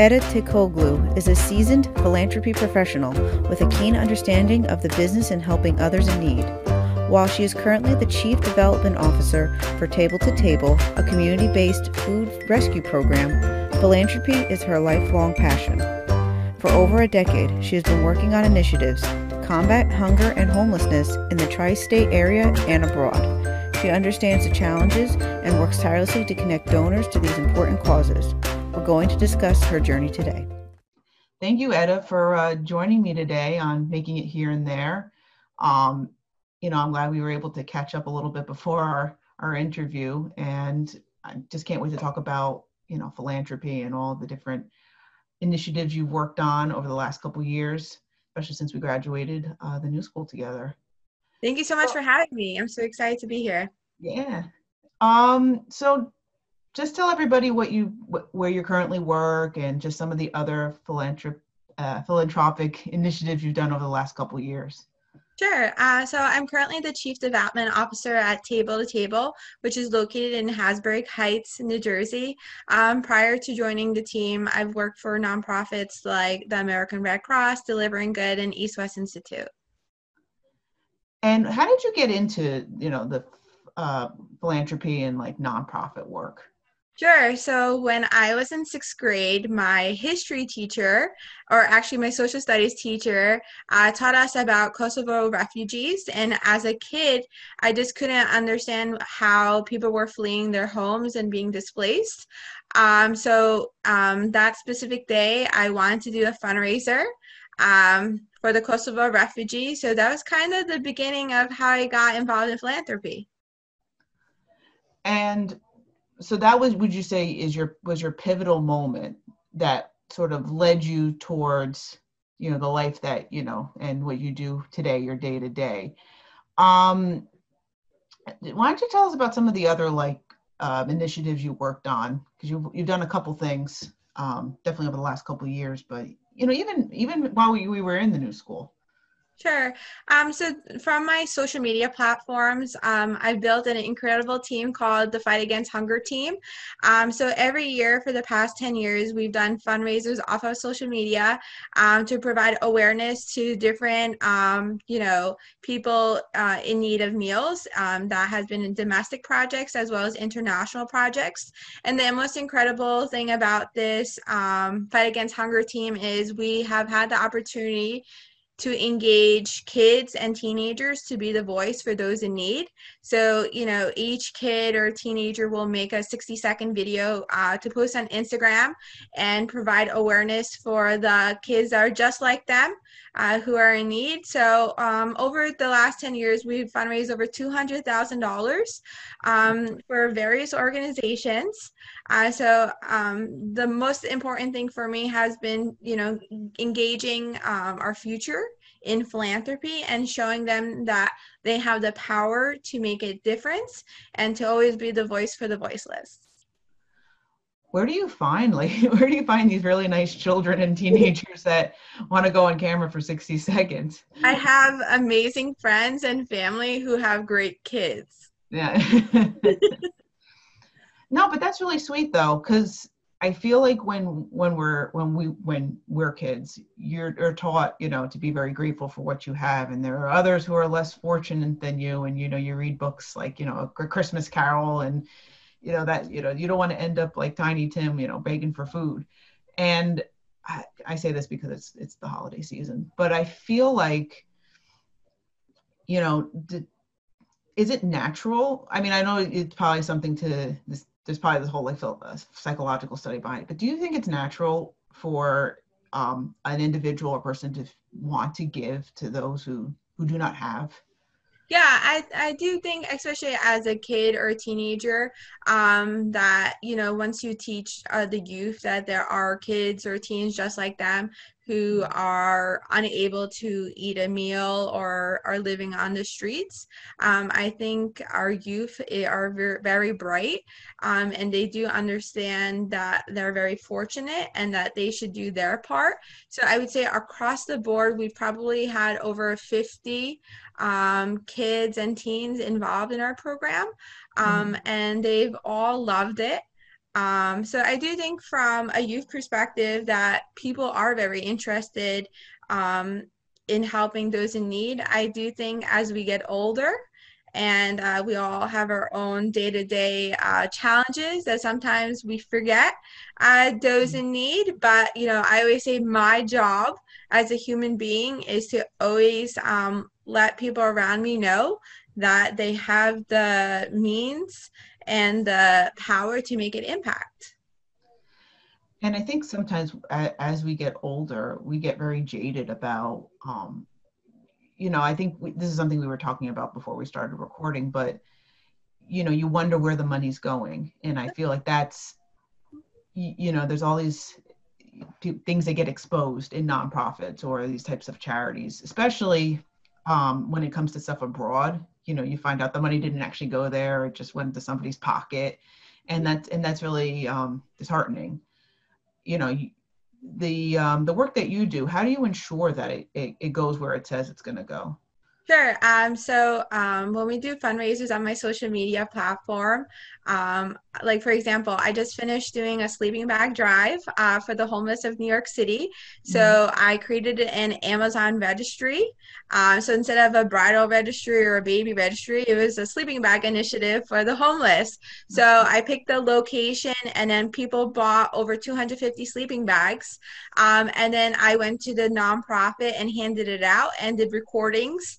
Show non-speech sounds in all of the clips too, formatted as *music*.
Eda Tikoglu is a seasoned philanthropy professional with a keen understanding of the business and helping others in need. While she is currently the Chief Development Officer for Table to Table, a community based food rescue program, philanthropy is her lifelong passion. For over a decade, she has been working on initiatives to combat hunger and homelessness in the tri state area and abroad. She understands the challenges and works tirelessly to connect donors to these important causes. We're going to discuss her journey today. Thank you, Eda, for uh, joining me today on Making It Here and There. Um, you know, I'm glad we were able to catch up a little bit before our, our interview, and I just can't wait to talk about, you know, philanthropy and all the different initiatives you've worked on over the last couple years, especially since we graduated uh, the new school together. Thank you so much for having me. I'm so excited to be here. Yeah. Um, so just tell everybody what you wh- where you currently work and just some of the other philanthrop- uh, philanthropic initiatives you've done over the last couple years. Sure. Uh, so I'm currently the Chief Development Officer at Table to Table, which is located in Hasbrouck Heights, New Jersey. Um, prior to joining the team, I've worked for nonprofits like the American Red Cross, Delivering Good, and East West Institute. And how did you get into you know the uh, philanthropy and like nonprofit work? Sure. So when I was in sixth grade, my history teacher, or actually my social studies teacher, uh, taught us about Kosovo refugees. And as a kid, I just couldn't understand how people were fleeing their homes and being displaced. Um, so um, that specific day, I wanted to do a fundraiser. Um, for the Kosovo refugees. So that was kind of the beginning of how I got involved in philanthropy. And so that was would you say is your was your pivotal moment that sort of led you towards you know the life that you know and what you do today your day to day um why don't you tell us about some of the other like uh, initiatives you worked on? Because you've, you've done a couple things um, definitely over the last couple years but you know even even while we, we were in the new school Sure. Um, so from my social media platforms, um, I've built an incredible team called the Fight Against Hunger Team. Um, so every year for the past 10 years, we've done fundraisers off of social media um, to provide awareness to different, um, you know, people uh, in need of meals. Um, that has been in domestic projects as well as international projects. And the most incredible thing about this Fight Against Hunger team is we have had the opportunity to engage kids and teenagers to be the voice for those in need. So, you know, each kid or teenager will make a 60 second video uh, to post on Instagram and provide awareness for the kids that are just like them uh, who are in need. So, um, over the last 10 years, we've fundraised over $200,000 um, for various organizations. Uh, so, um, the most important thing for me has been, you know, engaging um, our future in philanthropy and showing them that they have the power to make a difference and to always be the voice for the voiceless where do you find like *laughs* where do you find these really nice children and teenagers that want to go on camera for 60 seconds? I have amazing friends and family who have great kids. Yeah. *laughs* No but that's really sweet though because I feel like when when we're when we when we're kids, you're, you're taught you know to be very grateful for what you have, and there are others who are less fortunate than you, and you know you read books like you know a Christmas Carol, and you know that you know you don't want to end up like Tiny Tim, you know begging for food, and I, I say this because it's it's the holiday season, but I feel like you know. is it natural? I mean, I know it's probably something to this there's probably this whole like uh, psychological study behind it. But do you think it's natural for um, an individual or person to want to give to those who who do not have? Yeah, I, I do think, especially as a kid or a teenager, um, that, you know, once you teach uh, the youth that there are kids or teens just like them who are unable to eat a meal or are living on the streets. Um, I think our youth eh, are very, very bright um, and they do understand that they're very fortunate and that they should do their part. So I would say across the board, we probably had over 50 um, kids and teens involved in our program, um, mm-hmm. and they've all loved it. Um, so I do think from a youth perspective that people are very interested um, in helping those in need. I do think as we get older, and uh, we all have our own day-to-day uh, challenges that sometimes we forget uh, those in need but you know i always say my job as a human being is to always um, let people around me know that they have the means and the power to make an impact and i think sometimes as we get older we get very jaded about um, you know, I think we, this is something we were talking about before we started recording, but you know, you wonder where the money's going, and I feel like that's, you, know, there's all these things that get exposed in nonprofits or these types of charities, especially um, when it comes to stuff abroad. You know, you find out the money didn't actually go there; it just went into somebody's pocket, and that's and that's really um, disheartening. You know, the um, the work that you do, how do you ensure that it, it, it goes where it says it's going to go? Sure. Um, so um, when we do fundraisers on my social media platform, um, like for example, I just finished doing a sleeping bag drive uh, for the homeless of New York City. So mm-hmm. I created an Amazon registry. Um, so instead of a bridal registry or a baby registry, it was a sleeping bag initiative for the homeless. So mm-hmm. I picked the location, and then people bought over 250 sleeping bags. Um, and then I went to the nonprofit and handed it out and did recordings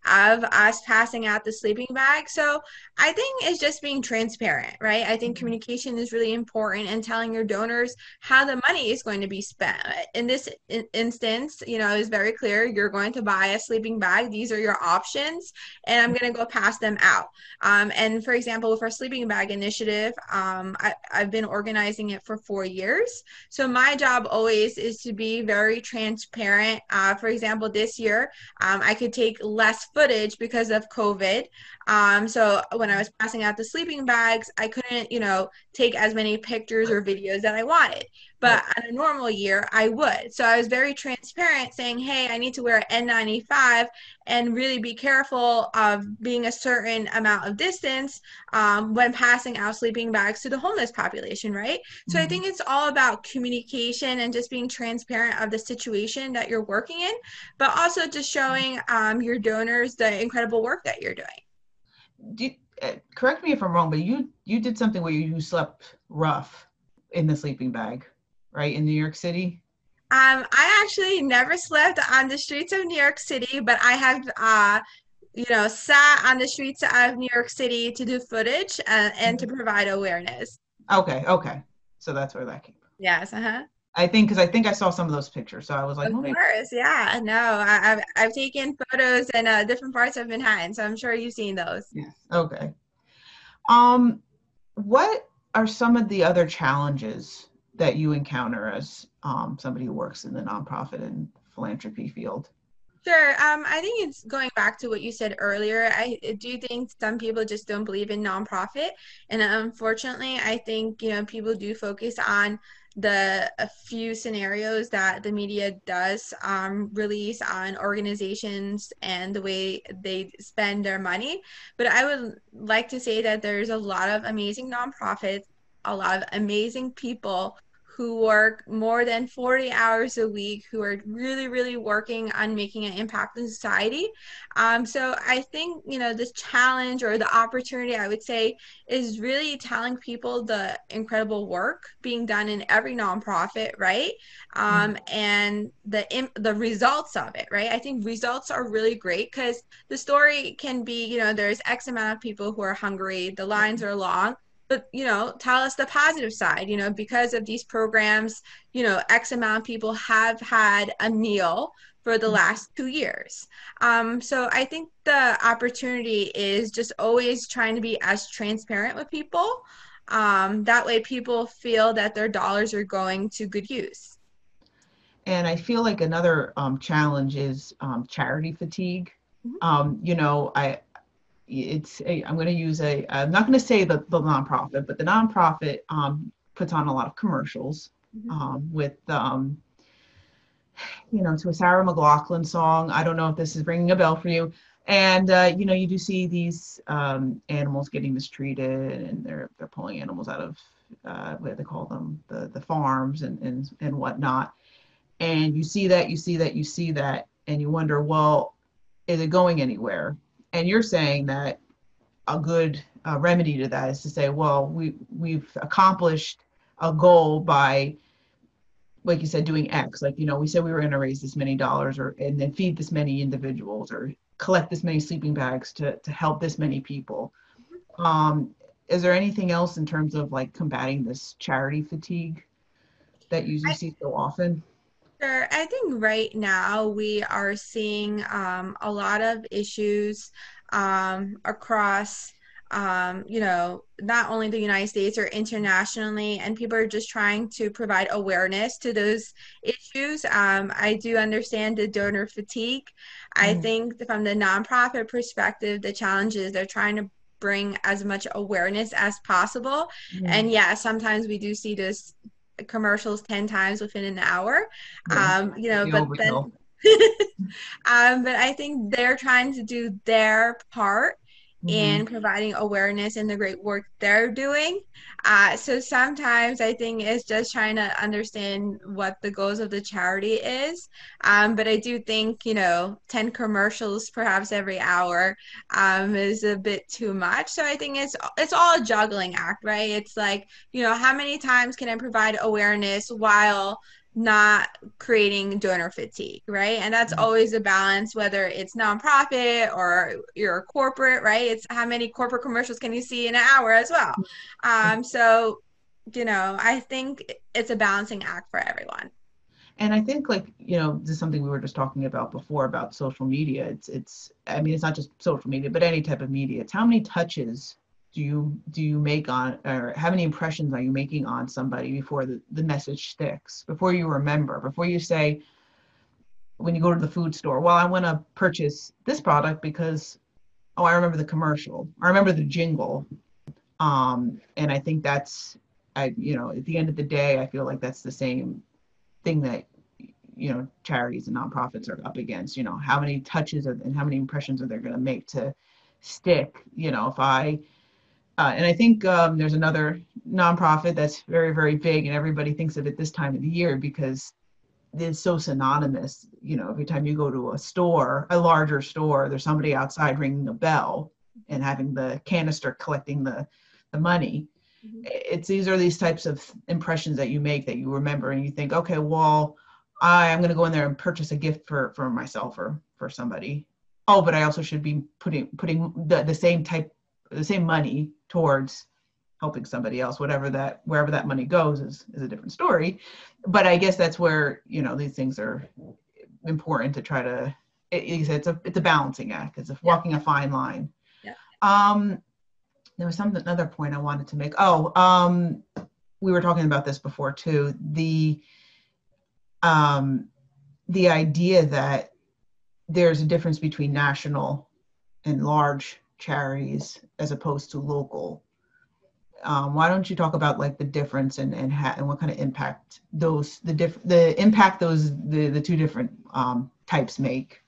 of us passing out the sleeping bag. So I think it's just being transparent, right? I think mm-hmm. communication is really important and telling your donors how the money is going to be spent. In this in- instance, you know, it's very clear you're going to buy a sleeping bag. These are your options, and I'm going to go pass them out. Um, and for example, with our sleeping bag initiative, um, I, I've been organizing it for four years. So my job always is to be very transparent. Uh, for example, this year, um, I could take less footage because of COVID. Um, so when I was passing out the sleeping bags, I couldn't, you know, take as many pictures or videos that I wanted. But on a normal year, I would. So I was very transparent saying, hey, I need to wear an N95 and really be careful of being a certain amount of distance um, when passing out sleeping bags to the homeless population, right? Mm-hmm. So I mm-hmm. think it's all about communication and just being transparent of the situation that you're working in, but also just showing um, your donors the incredible work that you're doing. Did, uh, correct me if I'm wrong, but you you did something where you, you slept rough in the sleeping bag right, in New York City? Um, I actually never slept on the streets of New York City, but I have, uh, you know, sat on the streets of New York City to do footage and, and to mm-hmm. provide awareness. Okay, okay. So that's where that came from. Yes, uh huh. I think because I think I saw some of those pictures, so I was like, of course, yeah. No, I, have I've taken photos in uh, different parts of Manhattan, so I'm sure you've seen those. Yes. Okay. Um, what are some of the other challenges that you encounter as um, somebody who works in the nonprofit and philanthropy field? Sure. Um, I think it's going back to what you said earlier. I do think some people just don't believe in nonprofit, and unfortunately, I think you know people do focus on the few scenarios that the media does um, release on organizations and the way they spend their money. But I would like to say that there's a lot of amazing nonprofits, a lot of amazing people who work more than 40 hours a week, who are really, really working on making an impact in society. Um, so I think, you know, this challenge or the opportunity, I would say, is really telling people the incredible work being done in every nonprofit, right? Um, mm-hmm. And the the results of it, right? I think results are really great because the story can be, you know, there's X amount of people who are hungry, the lines are long but you know tell us the positive side you know because of these programs you know x amount of people have had a meal for the last two years. Um, so i think the opportunity is just always trying to be as transparent with people. Um, that way people feel that their dollars are going to good use. And i feel like another um, challenge is um, charity fatigue. Mm-hmm. Um, you know i it's a, I'm going to use a, I'm not going to say the, the nonprofit, but the nonprofit um, puts on a lot of commercials mm-hmm. um, with, um, you know, to a Sarah McLachlan song. I don't know if this is ringing a bell for you. And, uh, you know, you do see these um, animals getting mistreated and they're, they're pulling animals out of, uh, what they call them, the the farms and and and whatnot. And you see that, you see that, you see that, and you wonder, well, is it going anywhere? And you're saying that a good uh, remedy to that is to say, well, we we've accomplished a goal by like you said, doing X. Like, you know, we said we were going to raise this many dollars or and then feed this many individuals or collect this many sleeping bags to to help this many people. Um, is there anything else in terms of like combating this charity fatigue that you, you see so often? Sure. I think right now we are seeing um, a lot of issues um, across um, you know, not only the United States or internationally, and people are just trying to provide awareness to those issues. Um, I do understand the donor fatigue. Mm. I think from the nonprofit perspective, the challenges they're trying to bring as much awareness as possible. Mm. And yeah, sometimes we do see this commercials 10 times within an hour. Yeah. Um, you know, but then *laughs* um, but I think they're trying to do their part. In providing awareness and the great work they're doing. Uh, so sometimes I think it's just trying to understand what the goals of the charity is. Um, but I do think, you know, 10 commercials perhaps every hour um, is a bit too much. So I think it's it's all a juggling act, right? It's like, you know, how many times can I provide awareness while not creating donor fatigue, right? And that's mm-hmm. always a balance, whether it's nonprofit or you're a corporate, right? It's how many corporate commercials can you see in an hour as well. Mm-hmm. Um, so, you know, I think it's a balancing act for everyone. And I think, like you know, this is something we were just talking about before about social media. It's, it's. I mean, it's not just social media, but any type of media. It's how many touches do you do you make on or how many impressions are you making on somebody before the, the message sticks before you remember before you say when you go to the food store well i want to purchase this product because oh i remember the commercial. I remember the jingle. Um, and i think that's i you know at the end of the day i feel like that's the same thing that you know charities and nonprofits are up against you know how many touches and how many impressions are they going to make to stick? You know if i uh, and I think um, there's another nonprofit that's very, very big, and everybody thinks of it this time of the year because it's so synonymous. You know, every time you go to a store, a larger store, there's somebody outside ringing a bell and having the canister collecting the the money. Mm-hmm. It's these are these types of impressions that you make that you remember, and you think, okay, well, I, I'm going to go in there and purchase a gift for for myself or for somebody. Oh, but I also should be putting putting the, the same type the same money towards helping somebody else whatever that wherever that money goes is, is a different story. But i guess that's where you know these things are important to try to it, it's a it's a balancing act. It's a walking a fine line. Yeah. um there was some another point i wanted to make. Oh um we were talking about this before too. The um the idea that there's a difference between national and large charities as opposed to local. Um, why don't you talk about like the difference and and, ha- and what kind of impact those the diff- the impact those the the two different um, types make?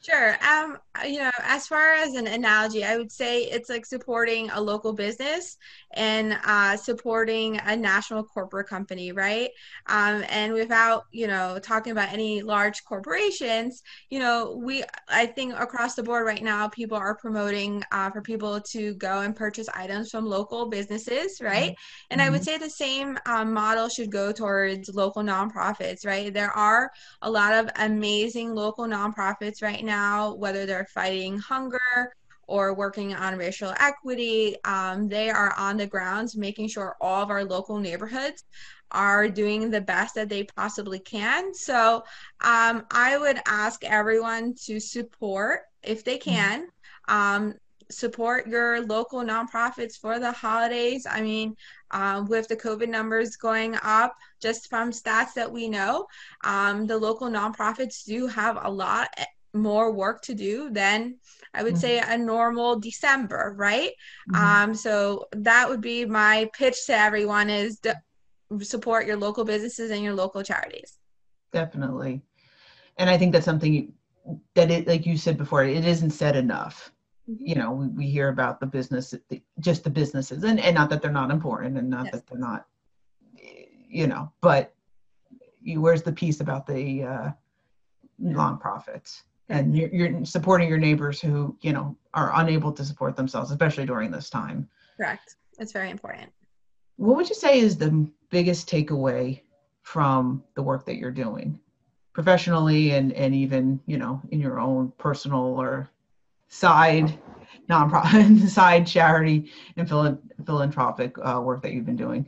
Sure. Um, you know, as far as an analogy, I would say it's like supporting a local business and uh, supporting a national corporate company, right? Um, and without, you know, talking about any large corporations, you know, we, I think across the board right now, people are promoting uh, for people to go and purchase items from local businesses, right? Mm-hmm. And I would mm-hmm. say the same um, model should go towards local nonprofits, right? There are a lot of amazing local nonprofits right now, whether they're fighting hunger or working on racial equity. Um, they are on the grounds making sure all of our local neighborhoods are doing the best that they possibly can. So um, I would ask everyone to support, if they mm-hmm. can, um, support your local nonprofits for the holidays. I mean, uh, with the COVID numbers going up, just from stats that we know, um, the local nonprofits do have a lot more work to do than I would mm-hmm. say a normal December, right? Mm-hmm. Um, so that would be my pitch to everyone is to support your local businesses and your local charities. Definitely. And I think that's something that it, like you said before, it isn't said enough. Mm-hmm. You know, we, we hear about the business, the just the businesses and, and not that they're not important and not Yes. that they're not you know but you, where's the piece about the uh, nonprofits and you're, you're supporting your neighbors who you know are unable to support themselves especially during this time Correct. It's very important. what would you say is the biggest takeaway from the work that you're doing professionally and and even you know in your own personal or side nonprofit *laughs* side charity and phila- philanthropic uh, work that you've been doing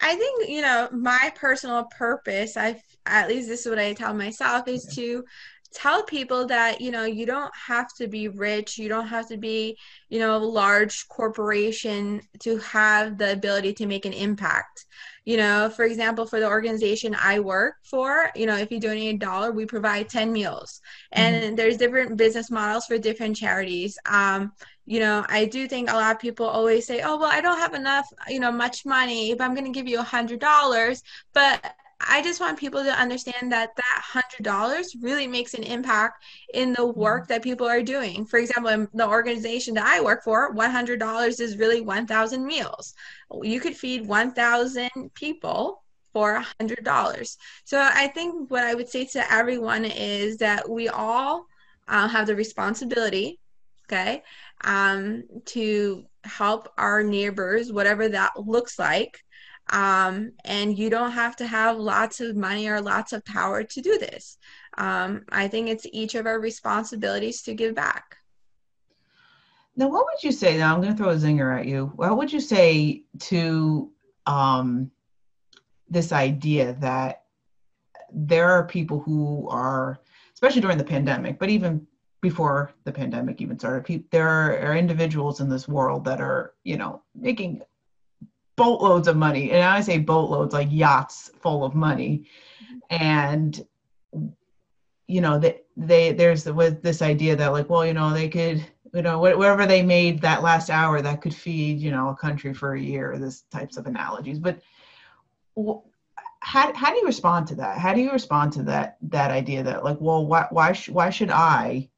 I think, you know, my personal purpose, I at least this is what I tell myself, is to tell people that, you know, you don't have to be rich, you don't have to be, you know, a large corporation to have the ability to make an impact. You know, for example, for the organization I work for, you know, if you donate a dollar, we provide 10 meals. And there's different business models for different charities. Um, you know, I do think a lot of people always say, "Oh, well, I don't have enough, you know, much money, but I'm going to give you a hundred dollars." But I just want people to understand that that hundred dollars really makes an impact in the work that people are doing. For example, in the organization that I work for, one hundred dollars is really one thousand meals. You could feed one thousand people for a hundred dollars. So I think what I would say to everyone is that we all uh, have the responsibility, okay, um, to help our neighbors, whatever that looks like. Um, and you don't have to have lots of money or lots of power to do this. Um, I think it's each of our responsibilities to give back. now what would you say now i'm going to throw a zinger at you what would you say to um, this idea that there are people who are especially during the pandemic but even before the pandemic even started there are individuals in this world that are you know making boatloads of money. And i say boatloads like yachts full of money. And you know they, they there's the, with this idea that like well you know they could you know wh- whatever they made that last hour that could feed you know a country for a year this types of analogies. But how, how do you respond to that? How do you respond to that that idea that like well why why, sh- why should i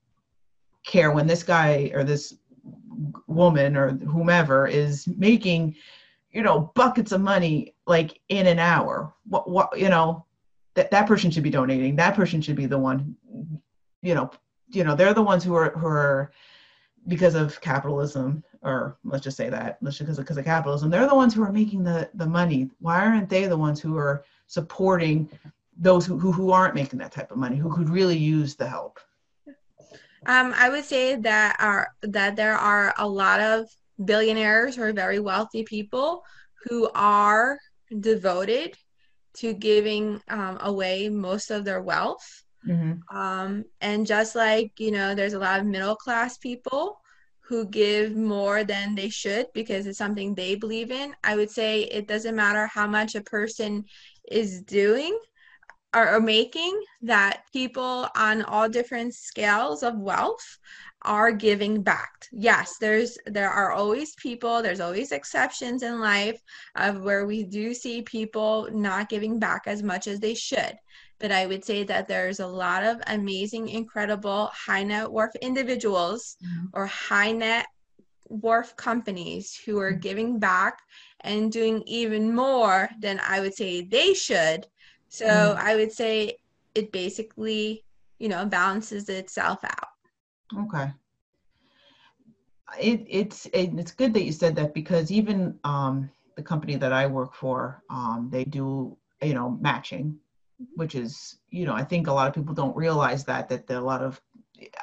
care when this guy or this woman or whomever is making you know buckets of money like in an hour. What what you know that that person should be donating. That person should be the one you know you know they're the ones who are who are because of capitalism or let's just say that let's just because of, because of capitalism they're the ones who are making the the money. Why aren't they the ones who are supporting those who who, who aren't making that type of money who could really use the help? Um, I would say that are that there are a lot of billionaires or very wealthy people who are devoted to giving um, away most of their wealth. mm-hmm. Um, and just like, you know, there's a lot of middle class people who give more than they should because it's something they believe in. I would say it doesn't matter how much a person is doing or, or making, that people on all different scales of wealth are giving back. Yes, there's there are always people, there's always exceptions in life of where we do see people not giving back as much as they should but I would say that there's a lot of amazing, incredible high net worth individuals Mhm. or high net worth companies who are giving back and doing even more than I would say they should. So Mhm. I would say it basically, you know, balances itself out. Okay. It, it's it, it's good that you said that because even um, the company that I work for, um, they do you know matching, which is you know I think a lot of people don't realize that that there are a lot of,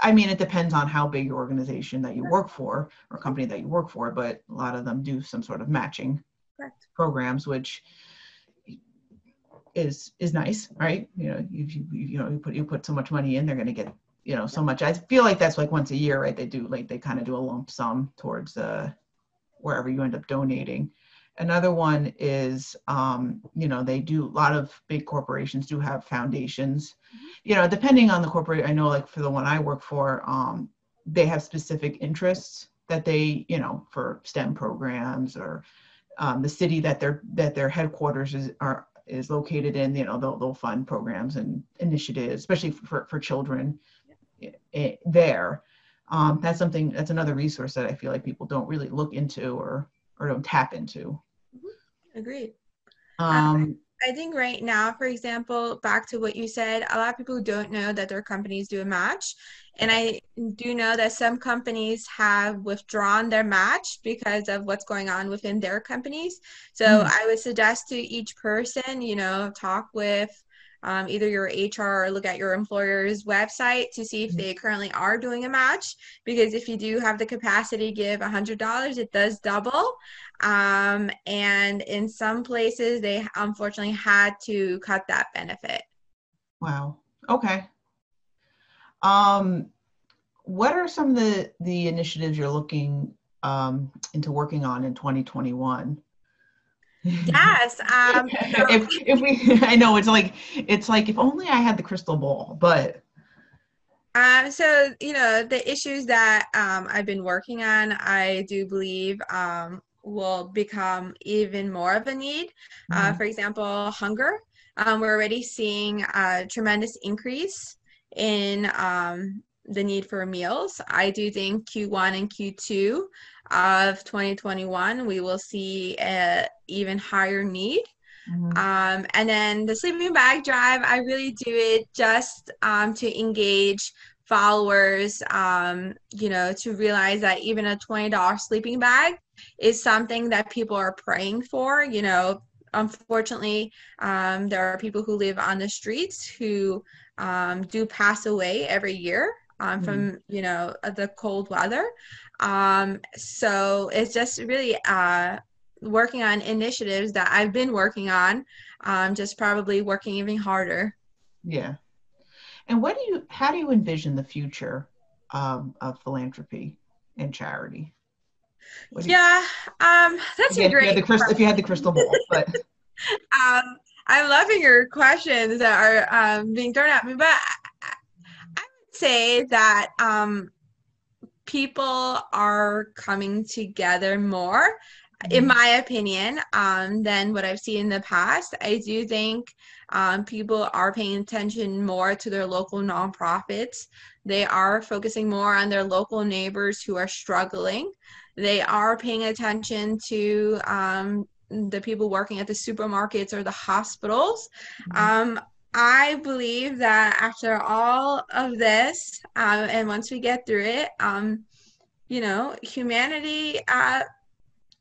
I mean it depends on how big your organization that you work for or company that you work for, but a lot of them do some sort of matching Correct. programs, which is is nice, right? You know, if you you you know you put you put so much money in, they're going to get you know so much. I feel like that's like once a year, right? They do like they kind of do a lump sum towards uh, wherever you end up donating. Another one is, um, you know, they do a lot of big corporations do have foundations. You know, depending on the corporate, I know like for the one I work for, um, they have specific interests that they, you know, for STEM programs or um, the city that their that their headquarters is are is located in. You know, they'll they'll fund programs and initiatives, especially for for children eh, there. um, that's something that's another resource that I feel like people don't really look into or or don't tap into. Agreed. Um, I think right now, for example, back to what you said, a lot of people don't know that their companies do a match. And I do know that some companies have withdrawn their match because of what's going on within their companies. So Mm. I would suggest to each person, you know, talk with um, either your HR or look at your employer's website to see if Mhm. they currently are doing a match. Because if you do have the capacity to give $100, it does double. Um, and in some places, they unfortunately had to cut that benefit. Wow. Okay. Um, what are some of the the initiatives you're looking um, into working on in 2021? Yes. Um, *laughs* so- if if we, *laughs* I know it's like it's like if only I had the crystal ball, but Um, so you know the issues that um, I've been working on, I do believe um, will become even more of a need. Uh, Mhm. for example, hunger. Um, we're already seeing a tremendous increase in um, the need for meals. I do think Q1 and Q2 of 2021 we will see a even higher need. Mhm. Um, and then the sleeping bag drive, I really do it just um, to engage followers, um, you know, to realize that even a $20 sleeping bag is something that people are praying for. You know, unfortunately, um, there are people who live on the streets who um, do pass away every year um, from, you know, the cold weather. Um, so it's just really uh, working on initiatives that I've been working on, um, just probably working even harder. yeah. And what do you? How do you envision the future um, of philanthropy and charity? Do you- Yeah, um, that's a had- if you had great. the crystal, if you had the crystal ball, but *laughs* Um, I'm loving your questions that are um, being thrown at me, but I, I I would say that um, people are coming together more, in Mhm. my opinion, um, than what I've seen in the past. I do think um, people are paying attention more to their local nonprofits. They are focusing more on their local neighbors who are struggling. They are paying attention to um, the people working at the supermarkets or the hospitals. Mhm. I believe that after all of this, um, and once we get through it, um, you know, humanity uh,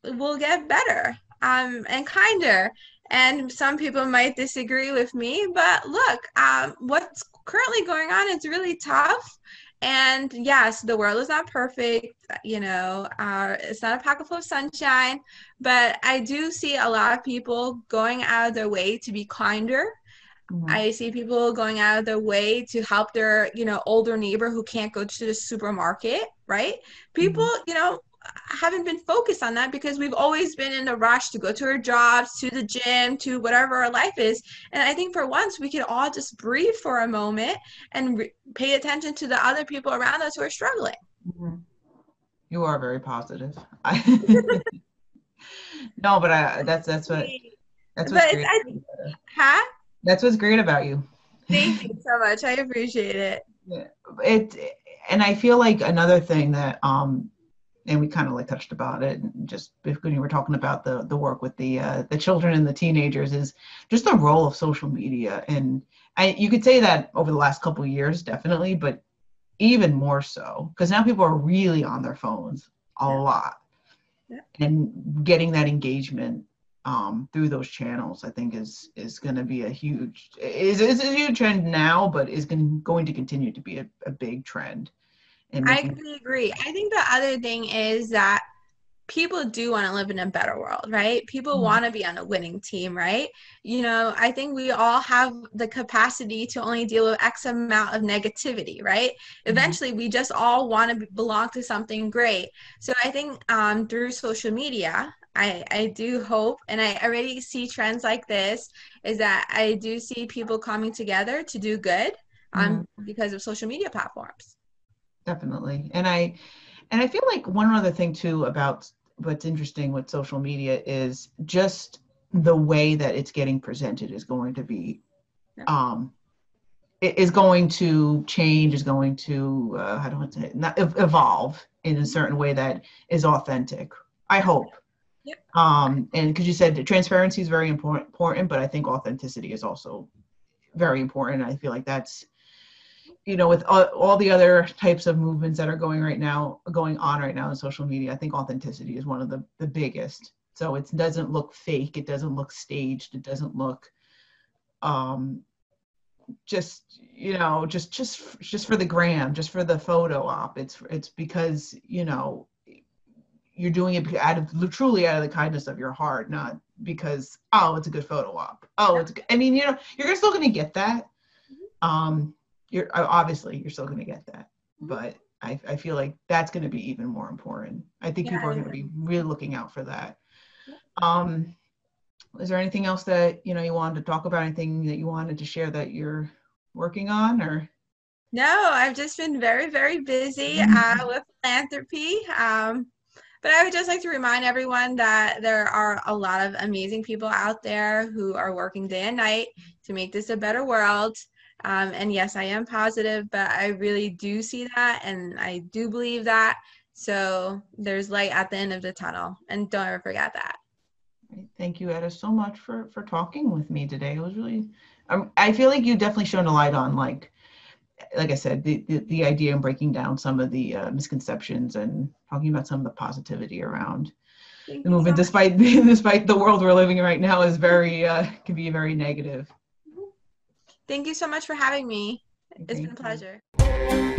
will get better um, and kinder. And some people might disagree with me, but look, um, what's currently going on is really tough. And yes, the world is not perfect. You know, uh, it's not a pocket full of sunshine, but I do see a lot of people going out of their way to be kinder. Mhm. I see people going out of their way to help their, you know, older neighbor who can't go to the supermarket, right? People, you know, haven't been focused on that because we've always been in a rush to go to our jobs, to the gym, to whatever our life is. And I think for once we could all just breathe for a moment and re- pay attention to the other people around us who are struggling. Mhm. You are very positive. *laughs* *laughs* No, but I, that's that's what that's what's But great. I- Huh? That's what's great about you. Thank you so much. I appreciate it. It and I feel like another thing that um and we kind of like touched about it just when you were talking about the the work with the uh, the children and the teenagers is just the role of social media and I you could say that over the last couple of years definitely but even more so because now people are really on their phones a Yeah. lot Yeah. and getting that engagement um, through those channels I think is is going to be a huge is, is a huge trend now but is going, going to continue to be a, a big trend and I agree. I think the other thing is that people do want to live in a better world, right? People Mhm. want to be on a winning team, right? You know, I think we all have the capacity to only deal with X amount of negativity, right? Eventually, we just all want to belong to something great. So I think um, through social media, I, I do hope, and I already see trends like this, is that I do see people coming together to do good um, because of social media platforms. definitely and i and i feel like one other thing too about what's interesting with social media is just the way that it's getting presented is going to be Yeah. um is going to change, is going to uh, how do I say it? Not evolve in a certain way that is authentic. I hope. Yep. Um, and because you said transparency is very important, important, but I think authenticity is also very important. I feel like that's you know with all, all, the other types of movements that are going right now going on right now in social media i think authenticity is one of the the biggest so it doesn't look fake it doesn't look staged it doesn't look um just you know just just just for the gram just for the photo op it's it's because you know you're doing it out of truly out of the kindness of your heart not because oh it's a good photo op. Oh it's i mean you know you're still going to get that. Mm-hmm. um you're obviously you're still going to get that. Mm-hmm. but I, I feel like that's going to be even more important. I think yeah, people are going to be really looking out for that. Um is there anything else that you know you wanted to talk about? Anything that you wanted to share that you're working on or? No i've just been very very busy uh, mm-hmm. with philanthropy. Um, but I would just like to remind everyone that there are a lot of amazing people out there who are working day and night to make this a better world. Um, and yes, I am positive, but I really do see that and I do believe that. So there's light at the end of the tunnel. And don't ever forget that. Thank you, Eda, so much for for talking with me today. It was really, um, I feel like you definitely shone a light on like, like I said, the the, the idea in breaking down some of the uh, misconceptions and talking about some of the positivity around Thank the movement, so despite *laughs* despite the world we're living in right now is very uh, can be very negative. Thank you so much for having me. It's Thank been a pleasure. You.